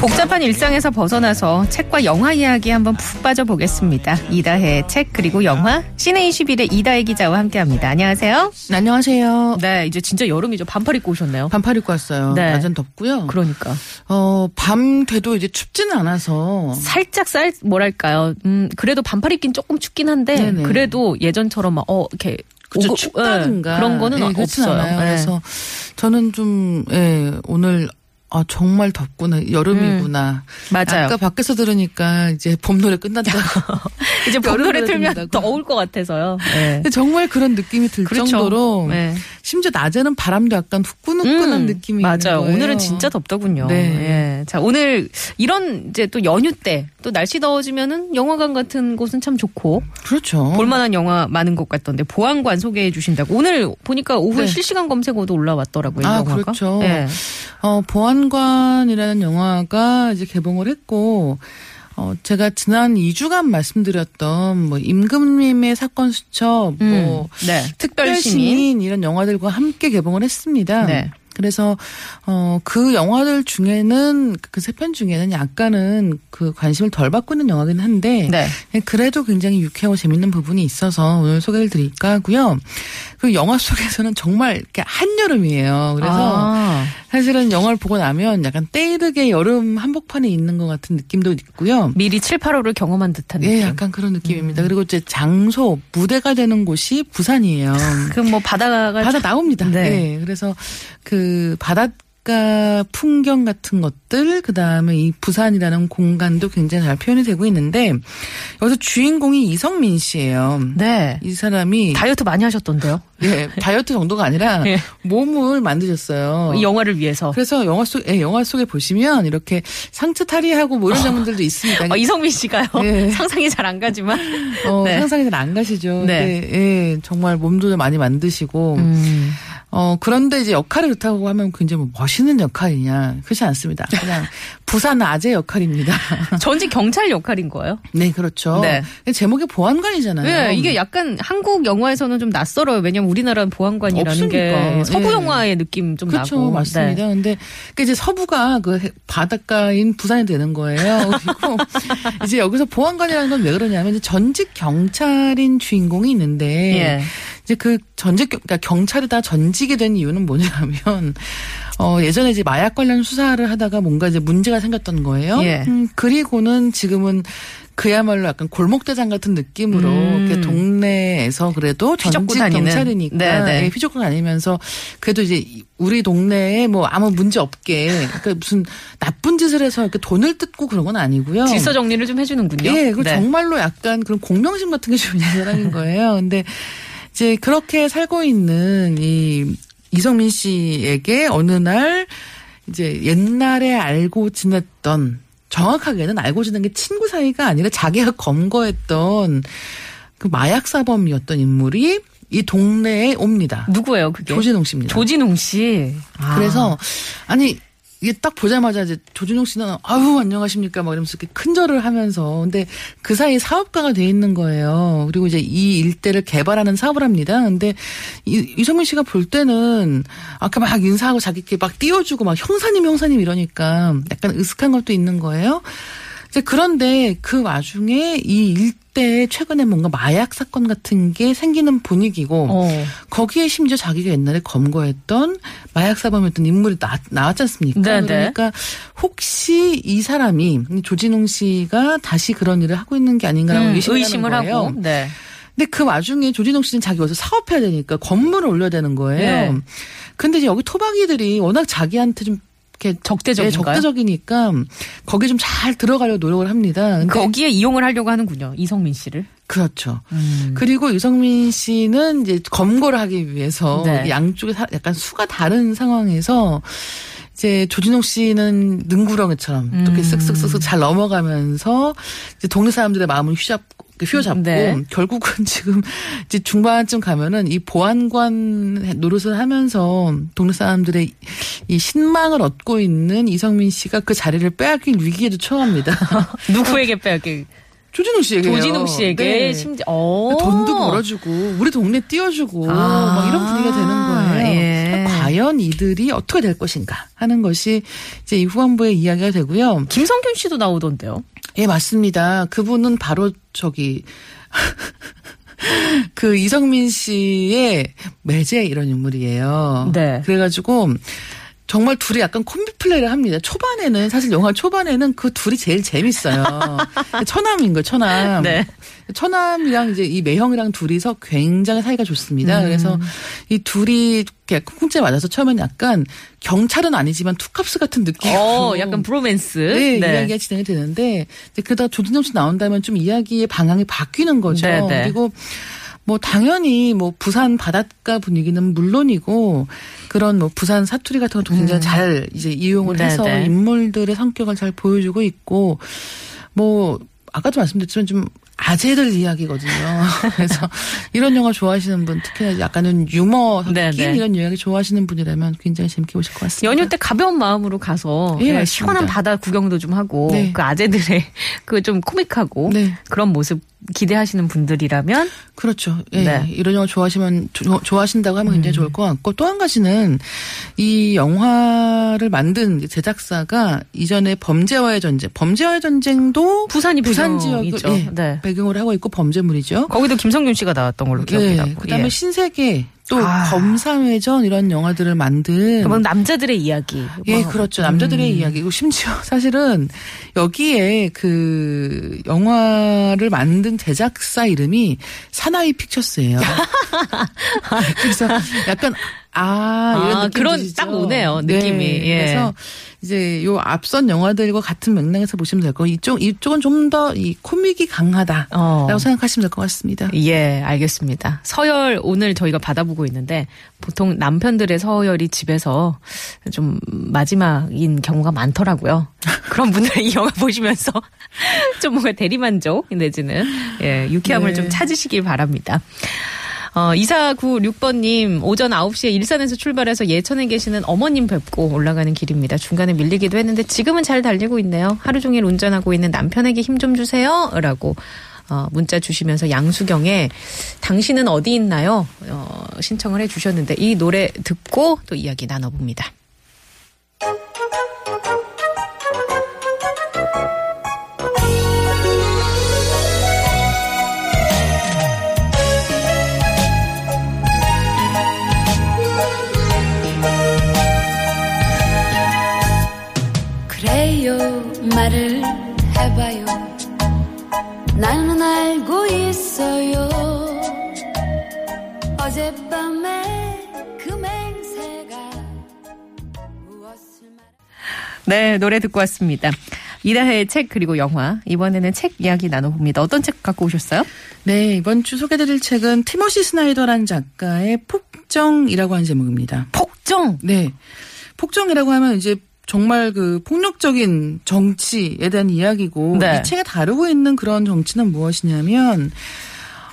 복잡한 일상에서 벗어나서 책과 영화 이야기 한번 푹 빠져보겠습니다. 이다혜의 책 그리고 영화 시네21의 이다혜 기자와 함께합니다. 안녕하세요. 네, 안녕하세요. 네, 이제 진짜 여름이죠. 반팔 입고 오셨네요. 반팔 입고 왔어요. 네. 낮은 덥고요. 그러니까 어, 밤 돼도 이제 춥지는 않아서 살짝 쌀 뭐랄까요. 음, 그래도 반팔 입긴 조금 춥긴 한데 네네. 그래도 예전처럼 막 어 이렇게 그쵸, 오고- 춥다든가 예, 그런 거는 예, 그렇진 없어요. 않아요. 예. 그래서 저는 좀 예, 오늘 아 정말 덥구나 여름이구나. 맞아요. 아까 밖에서 들으니까 이제 봄 노래 끝났다. 이제 봄 노래 틀면 듣는다고. 더울 것 같아서요. 네. 정말 그런 느낌이 들 그렇죠. 정도로 네. 심지어 낮에는 바람도 약간 후끈후끈한 음, 느낌이 맞아요. 있는 거예요. 오늘은 진짜 덥더군요. 네. 예. 자, 오늘 이런 이제 또 연휴 때 또 날씨 더워지면은 영화관 같은 곳은 참 좋고 그렇죠. 볼만한 영화 많은 것 같던데 보안관 소개해 주신다고 오늘 보니까 오후에 네. 실시간 검색어도 올라왔더라고요. 이 아, 영화가. 그렇죠. 예. 어, 보안 관이라는 영화가 이제 개봉을 했고, 어, 제가 지난 2주간 말씀드렸던 뭐 임금님의 사건 수첩, 뭐 음, 네. 특별 시민. 특별시민 이런 영화들과 함께 개봉을 했습니다. 네. 그래서 어 그 영화들 중에는 그 세 편 중에는 약간은 그 관심을 덜 받고 있는 영화긴 한데 네. 그래도 굉장히 유쾌하고 재밌는 부분이 있어서 오늘 소개를 드릴까 하고요. 그 영화 속에서는 정말 이렇게 한여름이에요. 그래서 아, 사실은 영화를 보고 나면 약간 때이르게 여름 한복판에 있는 것 같은 느낌도 있고요. 미리 7, 8월을 경험한 듯한 느낌. 예, 약간 그런 느낌입니다. 그리고 이제 장소, 무대가 되는 곳이 부산이에요. 그뭐 바다가 바다 나옵니다. 네. 네. 그래서 그 바닷가 풍경 같은 것들, 그 다음에 이 부산이라는 공간도 굉장히 잘 표현이 되고 있는데, 여기서 주인공이 이성민 씨예요. 네. 이 사람이 다이어트 많이 하셨던데요. 예, 다이어트 정도가 아니라 예. 몸을 만드셨어요. 이 영화를 위해서. 그래서 영화 속, 예, 영화 속에 보시면 이렇게 상체 탈의하고 뭐 이런 장면들도 있습니다. 어, 이성민 씨가요. 네. 상상이 잘 안 가지만. 어, 네. 상상이 잘 안 가시죠. 네. 네. 예, 정말 몸도 많이 만드시고. 음. 어, 그런데 이제 역할을 그렇다고 하면 굉장히 뭐 멋있는 역할이냐. 그렇지 않습니다. 그냥 부산 아재 역할입니다. 전직 경찰 역할인 거예요. 네, 그렇죠. 네. 제목이 보안관이잖아요. 네, 이게 약간 한국 영화에서는 좀 낯설어요. 왜냐면 우리나라는 보안관이라는 게 없으니까. 서부 예. 영화의 느낌 좀 그렇죠. 나고. 맞습니다. 네. 근데 그 이제 서부가 그 해- 바닷가인 부산이 되는 거예요. 그리고 이제 여기서 보안관이라는 건 왜 그러냐면 전직 경찰인 주인공이 있는데 예. 이제 그 전직 경- 그러니까 경찰이 다 전직이 된 이유는 뭐냐면 어 예전에 이제 마약 관련 수사를 하다가 뭔가 이제 문제가 생겼던 거예요. 예. 음, 그리고는 지금은 그야말로 약간 골목대장 같은 느낌으로 음. 이렇게 동네에서 그래도 전직. 경찰이니까 네, 네. 예, 휘젓고 다니면서 그래도 이제 우리 동네에 뭐 아무 문제 없게 그러니까 무슨 나쁜 짓을 해서 이렇게 돈을 뜯고 그런 건 아니고요. 질서 정리를 좀 해주는군요. 예, 그 네. 정말로 약간 그런 공명심 같은 게 좀 있는 사람인 거예요. 근데 이제 그렇게 살고 있는 이 이성민 씨에게 어느 날 이제 옛날에 알고 지냈던 정확하게는 알고 지낸 게 친구 사이가 아니라 자기가 검거했던 그 마약 사범이었던 인물이 이 동네에 옵니다. 누구예요, 그게? 조진웅 씨입니다. 조진웅 씨. 아. 그래서 아니 이게 딱 보자마자 이제 조준용 씨는 아유 안녕하십니까 막 이러면서 이렇게 큰절을 하면서 근데 그 사이 사업가가 돼 있는 거예요. 그리고 이제 이 일대를 개발하는 사업을 합니다. 근데 이, 이성민 씨가 볼 때는 아까 막 인사하고 자기께 막 띄워주고 막 형사님 형사님 이러니까 약간 으슥한 것도 있는 거예요. 이제 그런데 그 와중에 이 일 대에 최근에 뭔가 마약 사건 같은 게 생기는 분위기고 어. 거기에 심지어 자기가 옛날에 검거했던 마약 사범이었던 인물이 나, 나왔지 않습니까? 네네. 그러니까 혹시 이 사람이 조진웅 씨가 다시 그런 일을 하고 있는 게 아닌가라고 음, 의심을, 의심을 하는 거예요. 하고. 네. 근데 그 와중에 조진웅 씨는 자기 어디서 사업해야 되니까 건물을 올려야 되는 거예요. 네. 근데 이제 여기 토박이들이 워낙 자기한테 좀 이렇게 적대적인가요? 네, 적대적이니까 거기 좀 잘 들어가려고 노력을 합니다. 근데 거기에 이용을 하려고 하는군요. 이성민 씨를. 그렇죠. 음. 그리고 유성민 씨는 이제 검거를 하기 위해서 네. 양쪽에 사- 약간 수가 다른 상황에서 이제 조진웅 씨는 능구렁이처럼 음. 이렇게 쓱쓱쓱쓱 잘 넘어가면서 이제 동네 사람들의 마음을 휘잡고 휘어 잡고 네. 결국은 지금 이제 중반쯤 가면은 이 보안관 노릇을 하면서 동네 사람들의 이 신망을 얻고 있는 이성민 씨가 그 자리를 빼앗길 위기에도 처합니다. 누구에게 빼앗기? 조진웅 씨에게 조진웅 씨에게 심지어 어. 돈도 벌어주고 우리 동네 띄워주고 아. 막 이런 분위기가 되는 거예요. 예. 과연 이들이 어떻게 될 것인가 하는 것이 이제 이 후반부의 이야기가 되고요. 김성균 씨도 나오던데요. 예, 맞습니다. 그분은 바로 저기 그 이성민 씨의 매제 이런 인물이에요. 네. 그래가지고 정말 둘이 약간 콤비 플레이를 합니다. 초반에는 사실 영화 초반에는 그 둘이 제일 재밌어요. 처남인 거예요, 처남. 네. 처남이랑 이제 이 매형이랑 둘이서 굉장히 사이가 좋습니다. 음. 그래서 이 둘이 이렇게 쿵짝 맞아서 처음엔 약간 경찰은 아니지만 투캅스 같은 느낌으로 어, 약간 브로맨스. 네, 이야기가 진행이 되는데 그러다 조진영 씨 나온다면 좀 이야기의 방향이 바뀌는 거죠. 네, 네. 그리고 뭐 당연히 뭐 부산 바닷가 분위기는 물론이고 그런 뭐 부산 사투리 같은 것도 굉장히 잘 이제 이용을 음. 네, 해서 네. 인물들의 성격을 잘 보여주고 있고 뭐 아까도 말씀드렸지만 좀 아재들 이야기거든요. 그래서 이런 영화 좋아하시는 분 특히나 약간은 유머 섞인 네, 네. 이런 이야기 좋아하시는 분이라면 굉장히 재밌게 보실 것 같습니다. 연휴 때 가벼운 마음으로 가서 예, 예. 시원한 바다 구경도 좀 하고 네. 그 아재들의 그 좀 코믹하고 네. 그런 모습 기대하시는 분들이라면 그렇죠. 예. 네. 음. 이런 영화 좋아하시면 조- 좋아하신다고 하면 굉장히 좋을 것 같고 또 한 가지는 이 영화를 만든 제작사가 이전에 범죄와의 전쟁, 범죄와의 전쟁도 부산이 부산 지역을 배경이죠. 예, 네. 배경으로 하고 있고 범죄물이죠. 거기도 김성균 씨가 나왔던 걸로 기억이 예. 나고. 그다음에 예. 신세계 또 아. 검사회전 이런 영화들을 만든 그건 남자들의 이야기. 예, 뭐, 그렇죠. 남자들의 음. 이야기고 심지어 사실은 여기에 그 영화를 만든 제작사 이름이 사나이 픽처스예요. 그래서 약간 아, 이런 아, 느낌 그런 드시죠? 딱 오네요, 느낌이. 네, 예. 그래서 이제 요 앞선 영화들과 같은 맥락에서 보시면 될 거고 이쪽 이쪽은 좀 더 이 코믹이 강하다라고 어. 생각하시면 될 것 같습니다. 예, 알겠습니다. 서열 오늘 저희가 받아보고 있는데 보통 남편들의 서열이 집에서 좀 마지막인 경우가 많더라고요. 그런 분들은 이 영화 보시면서 좀 뭔가 대리만족 내지는 예, 유쾌함을 네. 좀 찾으시길 바랍니다. 어, 2496번님, 오전 9시에 일산에서 출발해서 예천에 계시는 어머님 뵙고 올라가는 길입니다. 중간에 밀리기도 했는데 지금은 잘 달리고 있네요. 하루 종일 운전하고 있는 남편에게 힘 좀 주세요. 라고 어, 문자 주시면서 양수경에 당신은 어디 있나요? 어, 신청을 해 주셨는데 이 노래 듣고 또 이야기 나눠봅니다. 네, 노래 듣고 왔습니다. 이다혜의 책 그리고 영화 이번에는 책 이야기 나눠봅니다. 어떤 책 갖고 오셨어요? 네, 이번 주 소개드릴 책은 티모시 스나이더란 작가의 폭정이라고 하는 제목입니다. 폭정. 네. 폭정이라고 하면 이제 정말 그 폭력적인 정치에 대한 이야기고 네. 이 책에 다루고 있는 그런 정치는 무엇이냐면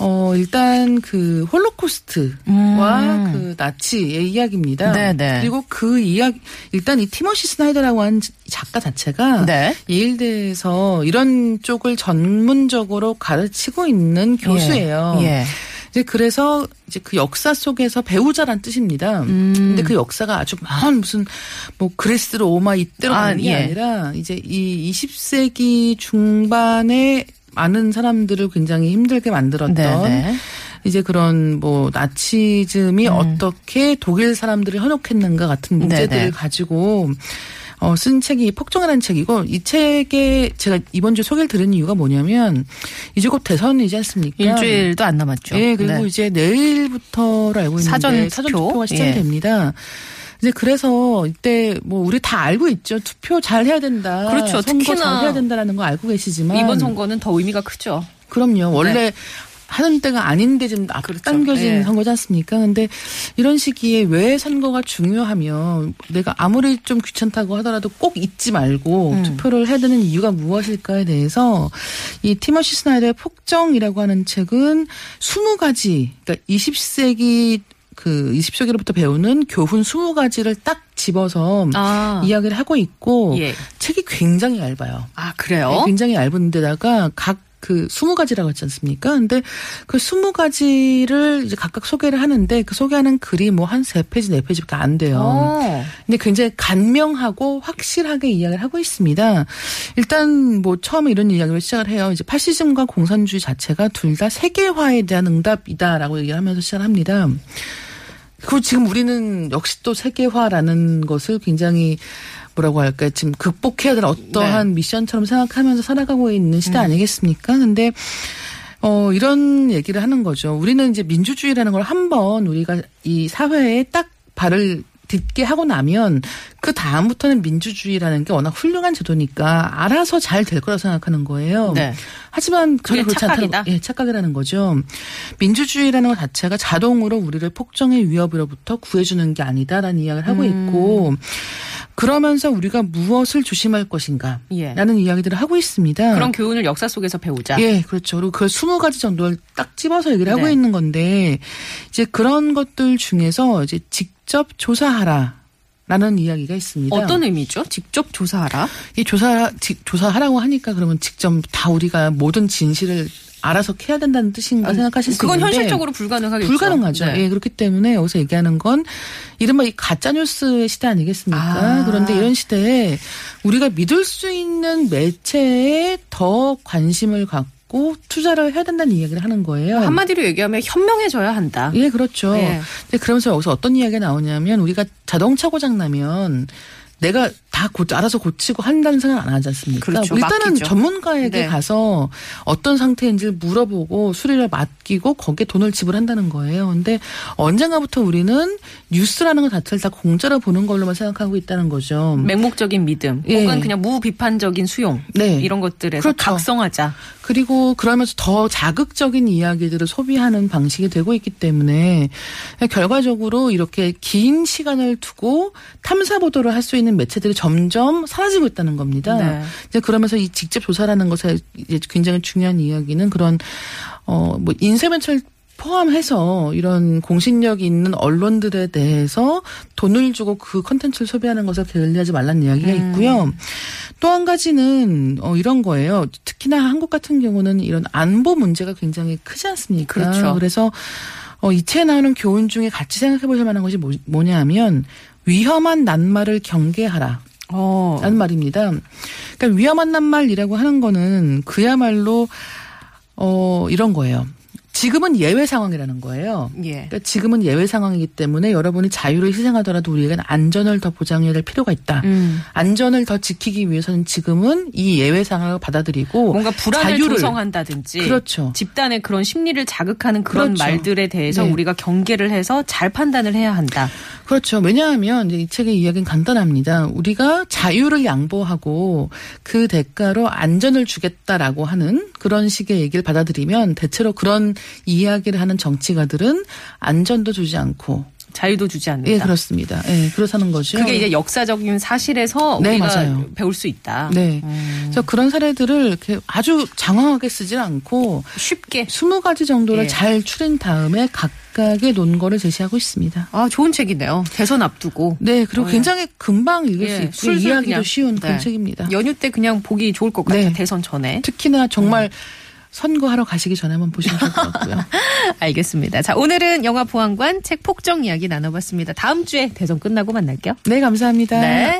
어 일단 그 홀로코스트와 음. 그 나치의 이야기입니다. 네, 네. 그리고 그 이야기 일단 이 티모시 스나이더라고 하는 작가 자체가 네. 예일대에서 이런 쪽을 전문적으로 가르치고 있는 교수예요. 예. 예. 이제 그래서 이제 그 역사 속에서 배우자란 뜻입니다. 음. 근데 그 역사가 아주 먼 무슨 뭐 그리스 로마 이때로 아, 가는 게 예. 아니라 이제 이 20세기 중반에 많은 사람들을 굉장히 힘들게 만들었던 네, 네. 이제 그런 뭐 나치즘이 어떻게 독일 사람들을 현혹했는가 같은 문제들을 음. 네네. 가지고 어, 쓴 책이 폭정이라는 책이고 이 책에 제가 이번 주에 소개를 드린 이유가 뭐냐면 이제 곧 대선이지 않습니까? 일주일도 안 남았죠. 예, 그리고 네. 이제 내일부터로 알고 있는데 사전 사전 투표? 투표가 시작이 예. 됩니다. 이제 그래서 이때 뭐 우리 다 알고 있죠. 투표 잘 해야 된다. 그렇죠. 선거 특히나 잘 해야 된다라는 거 알고 계시지만 이번 선거는 더 의미가 크죠. 그럼요. 원래 하는 때가 아닌데 지금 앞으로 당겨진 예. 선거지 않습니까? 근데 이런 시기에 왜 선거가 중요하며 내가 아무리 좀 귀찮다고 하더라도 꼭 잊지 말고 음. 투표를 해야 되는 이유가 무엇일까에 대해서 이 티머시 스나이더의 폭정이라고 하는 책은 20가지 그러니까 20세기 그 20세기로부터 배우는 교훈 20가지를 딱 집어서 아. 이야기를 하고 있고 예. 책이 굉장히 얇아요. 아, 그래요? 네, 굉장히 얇은 데다가 각그 20가지라고 했지 않습니까? 근데 그 20가지를 이제 각각 소개를 하는데 그 소개하는 글이 뭐 한 세 페이지 4페이지밖에 안 돼요. 어. 근데 굉장히 간명하고 확실하게 이야기를 하고 있습니다. 일단 뭐 처음에 이런 이야기를 시작을 해요. 이제 파시즘과 공산주의 자체가 둘 다 세계화에 대한 응답이다라고 얘기를 하면서 시작을 합니다. 그리고 지금 우리는 역시 또 세계화라는 것을 굉장히 뭐라고 할까 지금 극복해야 될 어떠한 미션처럼 생각하면서 살아가고 있는 시대 아니겠습니까? 근데 어 이런 얘기를 하는 거죠. 우리는 이제 민주주의라는 걸 한번 우리가 이 사회에 딱 발을 딛게 하고 나면 그 다음부터는 민주주의라는 게 워낙 훌륭한 제도니까 알아서 잘 될 거라 생각하는 거예요. 네. 하지만 그게 그렇지 착각이다? 않다는 예, 착각이라는 거죠. 민주주의라는 것 자체가 자동으로 우리를 폭정의 위협으로부터 구해주는 게 아니다라는 이야기를 하고 음. 있고 그러면서 우리가 무엇을 조심할 것인가 예. 라는 이야기들을 하고 있습니다. 그런 교훈을 역사 속에서 배우자. 예, 그렇죠. 그리고 그 20가지 정도를 딱 집어서 얘기를 하고 네. 있는 건데, 이제 그런 것들 중에서 이제 직 접 조사하라. 라는 이야기가 있습니다. 어떤 의미죠? 직접 조사하라. 이 조사, 직- 조사하라고 하니까 그러면 직접 다 우리가 모든 진실을 알아서 캐야 된다는 뜻인가 생각하실 수 그건 있는데. 현실적으로 불가능하겠죠. 불가능하죠. 네. 예, 그렇기 때문에 여기서 얘기하는 건 이른바 이 가짜 뉴스의 시대 아니겠습니까? 아. 그런데 이런 시대에 우리가 믿을 수 있는 매체에 더 관심을 갖고 투자를 해야 된다는 이야기를 하는 거예요. 한마디로 얘기하면 현명해져야 한다. 예, 그렇죠. 예. 근데 그러면서 여기서 어떤 이야기가 나오냐면 우리가 자동차 고장 나면 내가 다 고, 알아서 고치고 한다는 생각 안 하지 않습니까? 그렇죠. 일단은 맡기죠. 전문가에게 네. 가서 어떤 상태인지를 물어보고 수리를 맡기고 거기에 돈을 지불한다는 거예요. 근데 언젠가부터 우리는 뉴스라는 것 자체를 다 공짜로 보는 걸로만 생각하고 있다는 거죠. 맹목적인 믿음, 예. 혹은 그냥 무비판적인 수용, 네. 이런 것들에서 그렇죠. 각성하자. 그리고 그러면서 더 자극적인 이야기들을 소비하는 방식이 되고 있기 때문에 결과적으로 이렇게 긴 시간을 두고 탐사 보도를 할 수 있는 매체들이 점점 사라지고 있다는 겁니다. 네. 이제 그러면서 이 직접 조사라는 것에 이제 굉장히 중요한 이야기는 그런 어뭐 인쇄매체를 포함해서 이런 공신력 있는 언론들에 대해서 돈을 주고 그 컨텐츠를 소비하는 것을 게을리하지 말라는 이야기가 음. 있고요. 또한 가지는 어 이런 거예요. 특히나 한국 같은 경우는 이런 안보 문제가 굉장히 크지 않습니까? 그렇죠. 그래서 어, 이 책에 나오는 교훈 중에 같이 생각해 보실 만한 것이 뭐, 뭐냐면 위험한 낱말을 경계하라. 어. 라는 말입니다. 그러니까 위험한 낱말이라고 하는 거는 그야말로 어 이런 거예요. 지금은 예외 상황이라는 거예요. 예. 그러니까 지금은 예외 상황이기 때문에 여러분이 자유를 희생하더라도 우리에게는 안전을 더 보장해야 될 필요가 있다. 음. 안전을 더 지키기 위해서는 지금은 이 예외 상황을 받아들이고 뭔가 불안을 자유를 조성한다든지 그렇죠. 집단의 그런 심리를 자극하는 그런 그렇죠. 말들에 대해서 네. 우리가 경계를 해서 잘 판단을 해야 한다. 그렇죠. 왜냐하면 이 책의 이야기는 간단합니다. 우리가 자유를 양보하고 그 대가로 안전을 주겠다라고 하는 그런 식의 얘기를 받아들이면 대체로 그런 이야기를 하는 정치가들은 안전도 주지 않고 자유도 주지 않는다. 예 그렇습니다. 예 그렇다는 거죠. 그게 이제 역사적인 사실에서 네, 우리가 맞아요. 배울 수 있다. 네. 음. 그래서 그런 사례들을 이렇게 아주 장황하게 쓰질 않고 쉽게. 20가지 정도를 예. 잘 추린 다음에 각각의 논거를 제시하고 있습니다. 아, 좋은 책이네요. 대선 앞두고. 네, 그리고 어, 예. 굉장히 금방 읽을 예, 수 있고 술술 그냥. 쉬운 그런 네. 책입니다. 연휴 때 그냥 보기 좋을 것 같아요. 네. 대선 전에. 특히나 정말 선거하러 가시기 전에 한번 보시면 좋을 것 같고요. 알겠습니다. 자, 오늘은 영화 보안관 책 폭정 이야기 나눠봤습니다. 다음 주에 대선 끝나고 만날게요. 네, 감사합니다. 네.